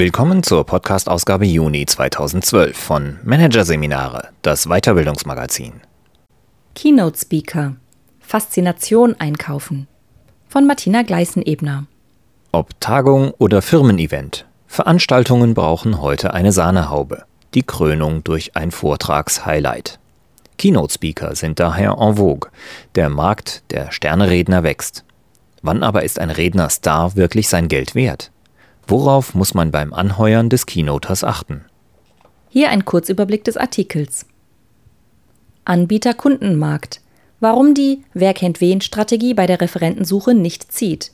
Willkommen zur Podcast-Ausgabe Juni 2012 von Managerseminare, das Weiterbildungsmagazin. Keynote Speaker Faszination einkaufen von Martina Gleißen-Ebner. Ob Tagung oder Firmenevent, Veranstaltungen brauchen heute eine Sahnehaube, die Krönung durch ein Vortragshighlight. Keynote Speaker sind daher en vogue. Der Markt der Sterneredner wächst. Wann aber ist ein Redner Star wirklich sein Geld wert? Worauf muss man beim Anheuern des Keynoters achten? Hier ein Kurzüberblick des Artikels. Anbieter-Kundenmarkt. Warum die Wer kennt wen Strategie bei der Referentensuche nicht zieht.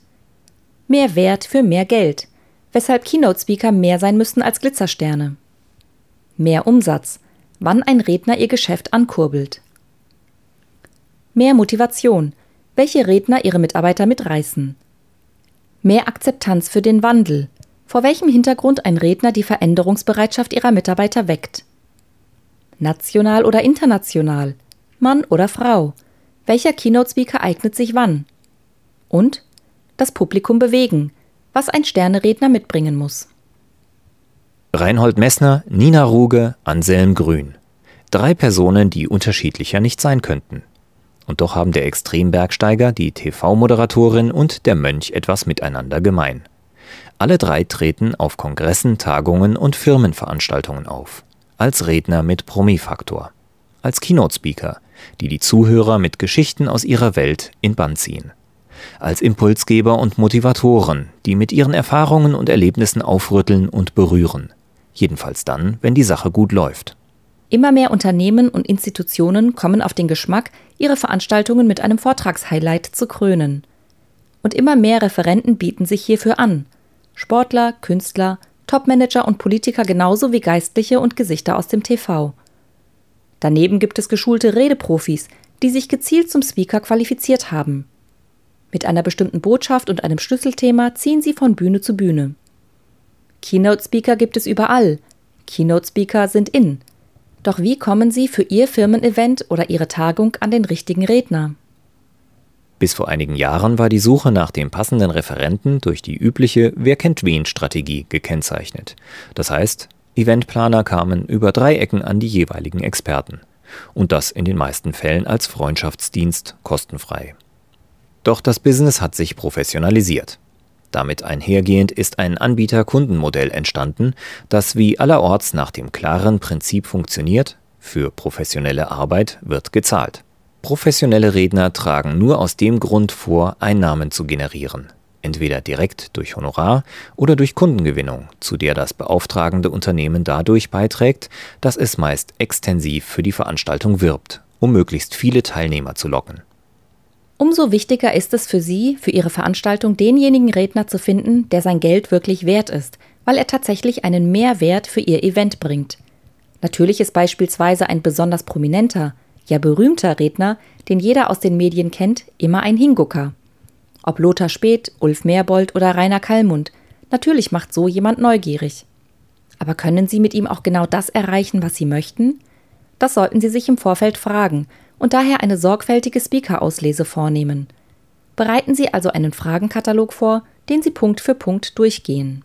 Mehr Wert für mehr Geld. Weshalb Keynote-Speaker mehr sein müssen als Glitzersterne. Mehr Umsatz. Wann ein Redner ihr Geschäft ankurbelt. Mehr Motivation. Welche Redner ihre Mitarbeiter mitreißen. Mehr Akzeptanz für den Wandel vor welchem Hintergrund ein Redner die Veränderungsbereitschaft ihrer Mitarbeiter weckt. National oder international, Mann oder Frau, welcher Keynote-Speaker eignet sich wann? Und das Publikum bewegen, was ein Sterneredner mitbringen muss. Reinhold Messner, Nina Ruge, Anselm Grün. Drei Personen, die unterschiedlicher nicht sein könnten. Und doch haben der Extrembergsteiger, die TV-Moderatorin und der Mönch etwas miteinander gemein. Alle drei treten auf Kongressen, Tagungen und Firmenveranstaltungen auf. Als Redner mit Promi-Faktor. Als Keynote-Speaker, die die Zuhörer mit Geschichten aus ihrer Welt in Bann ziehen. Als Impulsgeber und Motivatoren, die mit ihren Erfahrungen und Erlebnissen aufrütteln und berühren. Jedenfalls dann, wenn die Sache gut läuft. Immer mehr Unternehmen und Institutionen kommen auf den Geschmack, ihre Veranstaltungen mit einem Vortragshighlight zu krönen. Und immer mehr Referenten bieten sich hierfür an, Sportler, Künstler, Topmanager und Politiker genauso wie Geistliche und Gesichter aus dem TV. Daneben gibt es geschulte Redeprofis, die sich gezielt zum Speaker qualifiziert haben. Mit einer bestimmten Botschaft und einem Schlüsselthema ziehen sie von Bühne zu Bühne. Keynote-Speaker gibt es überall. Keynote-Speaker sind in. Doch wie kommen sie für ihr Firmenevent oder ihre Tagung an den richtigen Redner? Bis vor einigen Jahren war die Suche nach dem passenden Referenten durch die übliche Wer kennt wen Strategie gekennzeichnet. Das heißt, Eventplaner kamen über drei Ecken an die jeweiligen Experten. Und das in den meisten Fällen als Freundschaftsdienst kostenfrei. Doch das Business hat sich professionalisiert. Damit einhergehend ist ein Anbieter-Kundenmodell entstanden, das wie allerorts nach dem klaren Prinzip funktioniert, für professionelle Arbeit wird gezahlt. Professionelle Redner tragen nur aus dem Grund vor, Einnahmen zu generieren, entweder direkt durch Honorar oder durch Kundengewinnung, zu der das beauftragende Unternehmen dadurch beiträgt, dass es meist extensiv für die Veranstaltung wirbt, um möglichst viele Teilnehmer zu locken. Umso wichtiger ist es für Sie, für Ihre Veranstaltung denjenigen Redner zu finden, der sein Geld wirklich wert ist, weil er tatsächlich einen Mehrwert für Ihr Event bringt. Natürlich ist beispielsweise ein besonders prominenter, ja berühmter Redner, den jeder aus den Medien kennt, immer ein Hingucker. Ob Lothar Späth, Ulf Merbold oder Rainer Kallmund, natürlich macht so jemand neugierig. Aber können Sie mit ihm auch genau das erreichen, was Sie möchten? Das sollten Sie sich im Vorfeld fragen und daher eine sorgfältige Speaker-Auslese vornehmen. Bereiten Sie also einen Fragenkatalog vor, den Sie Punkt für Punkt durchgehen.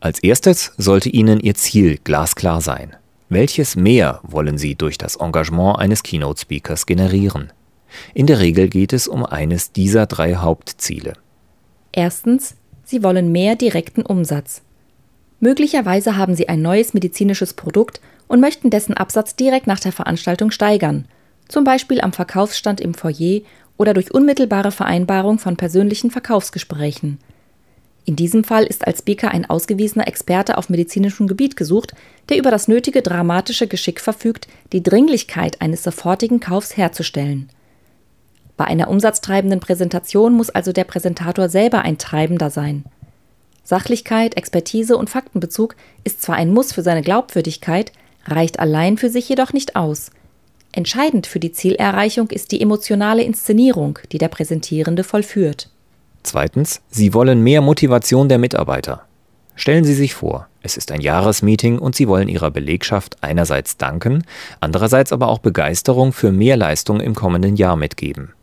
Als erstes sollte Ihnen Ihr Ziel glasklar sein. Welches Mehr wollen Sie durch das Engagement eines Keynote-Speakers generieren? In der Regel geht es um eines dieser drei Hauptziele. Erstens, Sie wollen mehr direkten Umsatz. Möglicherweise haben Sie ein neues medizinisches Produkt und möchten dessen Absatz direkt nach der Veranstaltung steigern, zum Beispiel am Verkaufsstand im Foyer oder durch unmittelbare Vereinbarung von persönlichen Verkaufsgesprächen. In diesem Fall ist als Speaker ein ausgewiesener Experte auf medizinischem Gebiet gesucht, der über das nötige dramatische Geschick verfügt, die Dringlichkeit eines sofortigen Kaufs herzustellen. Bei einer umsatztreibenden Präsentation muss also der Präsentator selber ein Treibender sein. Sachlichkeit, Expertise und Faktenbezug ist zwar ein Muss für seine Glaubwürdigkeit, reicht allein für sich jedoch nicht aus. Entscheidend für die Zielerreichung ist die emotionale Inszenierung, die der Präsentierende vollführt. Zweitens, Sie wollen mehr Motivation der Mitarbeiter. Stellen Sie sich vor, es ist ein Jahresmeeting und Sie wollen Ihrer Belegschaft einerseits danken, andererseits aber auch Begeisterung für mehr Leistung im kommenden Jahr mitgeben.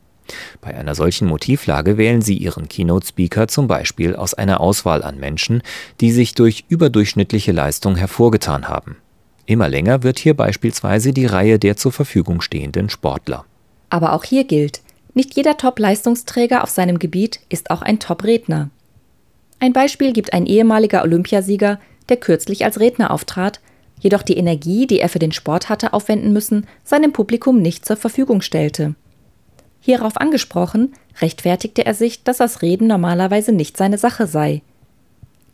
Bei einer solchen Motivlage wählen Sie Ihren Keynote-Speaker zum Beispiel aus einer Auswahl an Menschen, die sich durch überdurchschnittliche Leistung hervorgetan haben. Immer länger wird hier beispielsweise die Reihe der zur Verfügung stehenden Sportler. Aber auch hier gilt, nicht jeder Top-Leistungsträger auf seinem Gebiet ist auch ein Top-Redner. Ein Beispiel gibt ein ehemaliger Olympiasieger, der kürzlich als Redner auftrat, jedoch die Energie, die er für den Sport hatte aufwenden müssen, seinem Publikum nicht zur Verfügung stellte. Hierauf angesprochen, rechtfertigte er sich, dass das Reden normalerweise nicht seine Sache sei.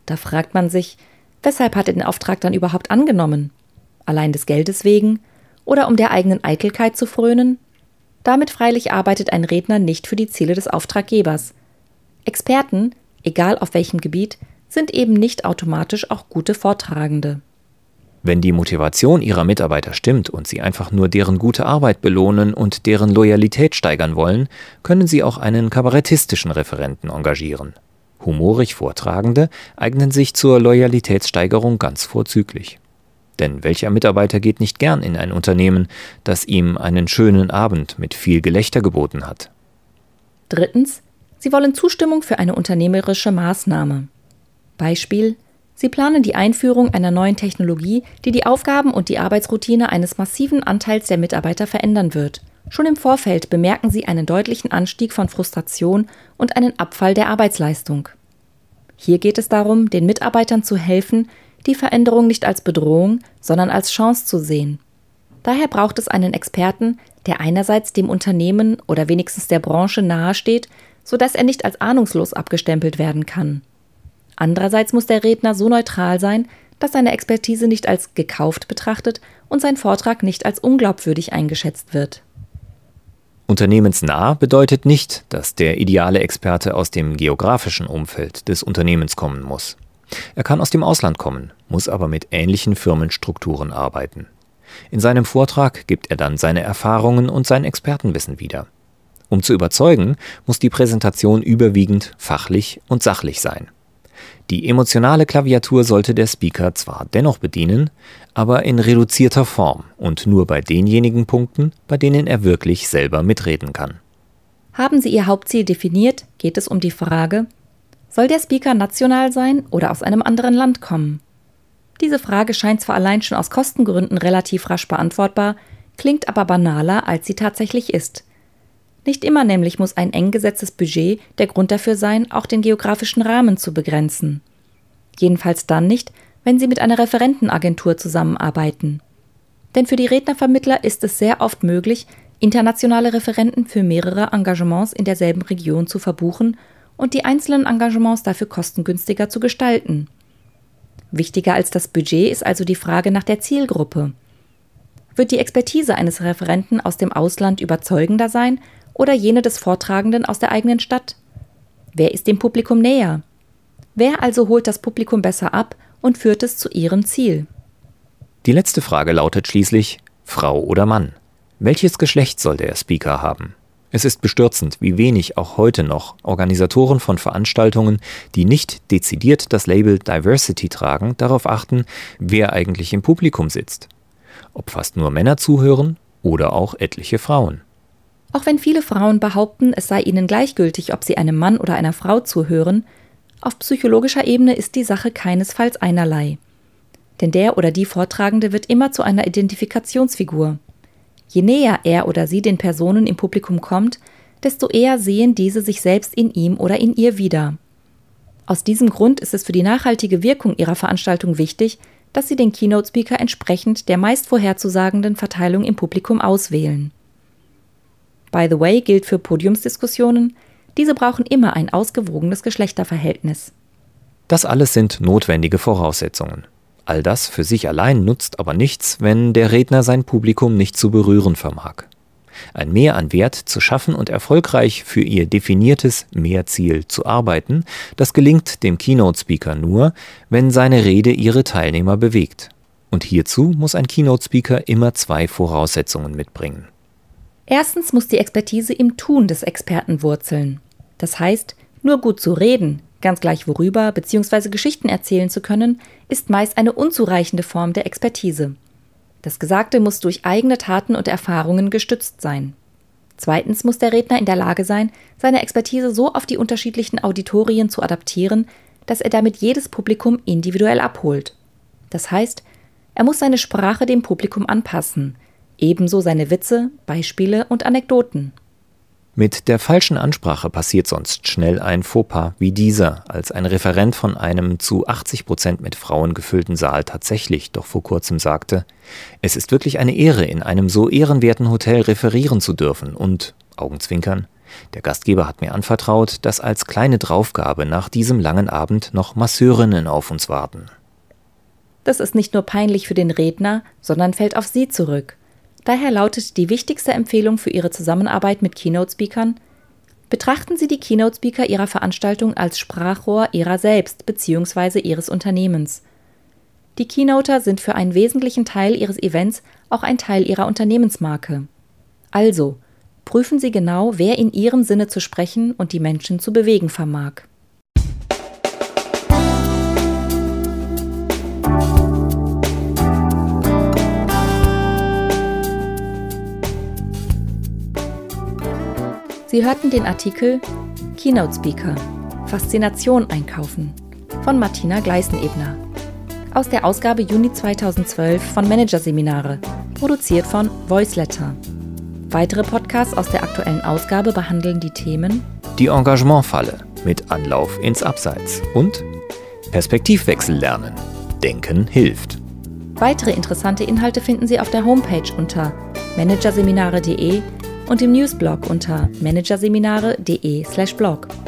Da fragt man sich, weshalb hat er den Auftrag dann überhaupt angenommen? Allein des Geldes wegen? Oder um der eigenen Eitelkeit zu frönen? Damit freilich arbeitet ein Redner nicht für die Ziele des Auftraggebers. Experten, egal auf welchem Gebiet, sind eben nicht automatisch auch gute Vortragende. Wenn die Motivation ihrer Mitarbeiter stimmt und sie einfach nur deren gute Arbeit belohnen und deren Loyalität steigern wollen, können sie auch einen kabarettistischen Referenten engagieren. Humorig Vortragende eignen sich zur Loyalitätssteigerung ganz vorzüglich. Denn welcher Mitarbeiter geht nicht gern in ein Unternehmen, das ihm einen schönen Abend mit viel Gelächter geboten hat? Drittens, Sie wollen Zustimmung für eine unternehmerische Maßnahme. Beispiel Sie planen die Einführung einer neuen Technologie, die die Aufgaben und die Arbeitsroutine eines massiven Anteils der Mitarbeiter verändern wird. Schon im Vorfeld bemerken Sie einen deutlichen Anstieg von Frustration und einen Abfall der Arbeitsleistung. Hier geht es darum, den Mitarbeitern zu helfen, die Veränderung nicht als Bedrohung, sondern als Chance zu sehen. Daher braucht es einen Experten, der einerseits dem Unternehmen oder wenigstens der Branche nahesteht, sodass er nicht als ahnungslos abgestempelt werden kann. Andererseits muss der Redner so neutral sein, dass seine Expertise nicht als gekauft betrachtet und sein Vortrag nicht als unglaubwürdig eingeschätzt wird. Unternehmensnah bedeutet nicht, dass der ideale Experte aus dem geografischen Umfeld des Unternehmens kommen muss. Er kann aus dem Ausland kommen, muss aber mit ähnlichen Firmenstrukturen arbeiten. In seinem Vortrag gibt er dann seine Erfahrungen und sein Expertenwissen wieder. Um zu überzeugen, muss die Präsentation überwiegend fachlich und sachlich sein. Die emotionale Klaviatur sollte der Speaker zwar dennoch bedienen, aber in reduzierter Form und nur bei denjenigen Punkten, bei denen er wirklich selber mitreden kann. Haben Sie Ihr Hauptziel definiert, geht es um die Frage, soll der Speaker national sein oder aus einem anderen Land kommen? Diese Frage scheint zwar allein schon aus Kostengründen relativ rasch beantwortbar, klingt aber banaler, als sie tatsächlich ist. Nicht immer nämlich muss ein eng gesetztes Budget der Grund dafür sein, auch den geografischen Rahmen zu begrenzen. Jedenfalls dann nicht, wenn Sie mit einer Referentenagentur zusammenarbeiten. Denn für die Rednervermittler ist es sehr oft möglich, internationale Referenten für mehrere Engagements in derselben Region zu verbuchen und die einzelnen Engagements dafür kostengünstiger zu gestalten. Wichtiger als das Budget ist also die Frage nach der Zielgruppe. Wird die Expertise eines Referenten aus dem Ausland überzeugender sein oder jene des Vortragenden aus der eigenen Stadt? Wer ist dem Publikum näher? Wer also holt das Publikum besser ab und führt es zu ihrem Ziel? Die letzte Frage lautet schließlich Frau oder Mann. Welches Geschlecht soll der Speaker haben? Es ist bestürzend, wie wenig auch heute noch Organisatoren von Veranstaltungen, die nicht dezidiert das Label Diversity tragen, darauf achten, wer eigentlich im Publikum sitzt. Ob fast nur Männer zuhören oder auch etliche Frauen. Auch wenn viele Frauen behaupten, es sei ihnen gleichgültig, ob sie einem Mann oder einer Frau zuhören, auf psychologischer Ebene ist die Sache keinesfalls einerlei. Denn der oder die Vortragende wird immer zu einer Identifikationsfigur. Je näher er oder sie den Personen im Publikum kommt, desto eher sehen diese sich selbst in ihm oder in ihr wieder. Aus diesem Grund ist es für die nachhaltige Wirkung ihrer Veranstaltung wichtig, dass sie den Keynote Speaker entsprechend der meist vorherzusagenden Verteilung im Publikum auswählen. By the way gilt für Podiumsdiskussionen, diese brauchen immer ein ausgewogenes Geschlechterverhältnis. Das alles sind notwendige Voraussetzungen. All das für sich allein nutzt aber nichts, wenn der Redner sein Publikum nicht zu berühren vermag. Ein Mehr an Wert zu schaffen und erfolgreich für ihr definiertes Mehrziel zu arbeiten, das gelingt dem Keynote-Speaker nur, wenn seine Rede ihre Teilnehmer bewegt. Und hierzu muss ein Keynote-Speaker immer zwei Voraussetzungen mitbringen. Erstens muss die Expertise im Tun des Experten wurzeln. Das heißt, nur gut zu reden, ganz gleich worüber, bzw. Geschichten erzählen zu können, ist meist eine unzureichende Form der Expertise. Das Gesagte muss durch eigene Taten und Erfahrungen gestützt sein. Zweitens muss der Redner in der Lage sein, seine Expertise so auf die unterschiedlichen Auditorien zu adaptieren, dass er damit jedes Publikum individuell abholt. Das heißt, er muss seine Sprache dem Publikum anpassen, ebenso seine Witze, Beispiele und Anekdoten. Mit der falschen Ansprache passiert sonst schnell ein Fauxpas wie dieser, als ein Referent von einem zu 80 Prozent mit Frauen gefüllten Saal tatsächlich doch vor kurzem sagte, es ist wirklich eine Ehre, in einem so ehrenwerten Hotel referieren zu dürfen und, Augenzwinkern, der Gastgeber hat mir anvertraut, dass als kleine Draufgabe nach diesem langen Abend noch Masseurinnen auf uns warten. Das ist nicht nur peinlich für den Redner, sondern fällt auf Sie zurück. Daher lautet die wichtigste Empfehlung für Ihre Zusammenarbeit mit Keynote-Speakern Betrachten Sie die Keynote-Speaker Ihrer Veranstaltung als Sprachrohr Ihrer selbst bzw. Ihres Unternehmens. Die Keynoter sind für einen wesentlichen Teil Ihres Events auch ein Teil Ihrer Unternehmensmarke. Also, prüfen Sie genau, wer in Ihrem Sinne zu sprechen und die Menschen zu bewegen vermag. Sie hörten den Artikel Keynote Speaker Faszination einkaufen von Martina Gleißenebner aus der Ausgabe Juni 2012 von Managerseminare, produziert von Voiceletter. Weitere Podcasts aus der aktuellen Ausgabe behandeln die Themen Die Engagementfalle mit Anlauf ins Abseits und Perspektivwechsel lernen. Denken hilft. Weitere interessante Inhalte finden Sie auf der Homepage unter managerseminare.de und im Newsblog unter managerseminare.de/blog.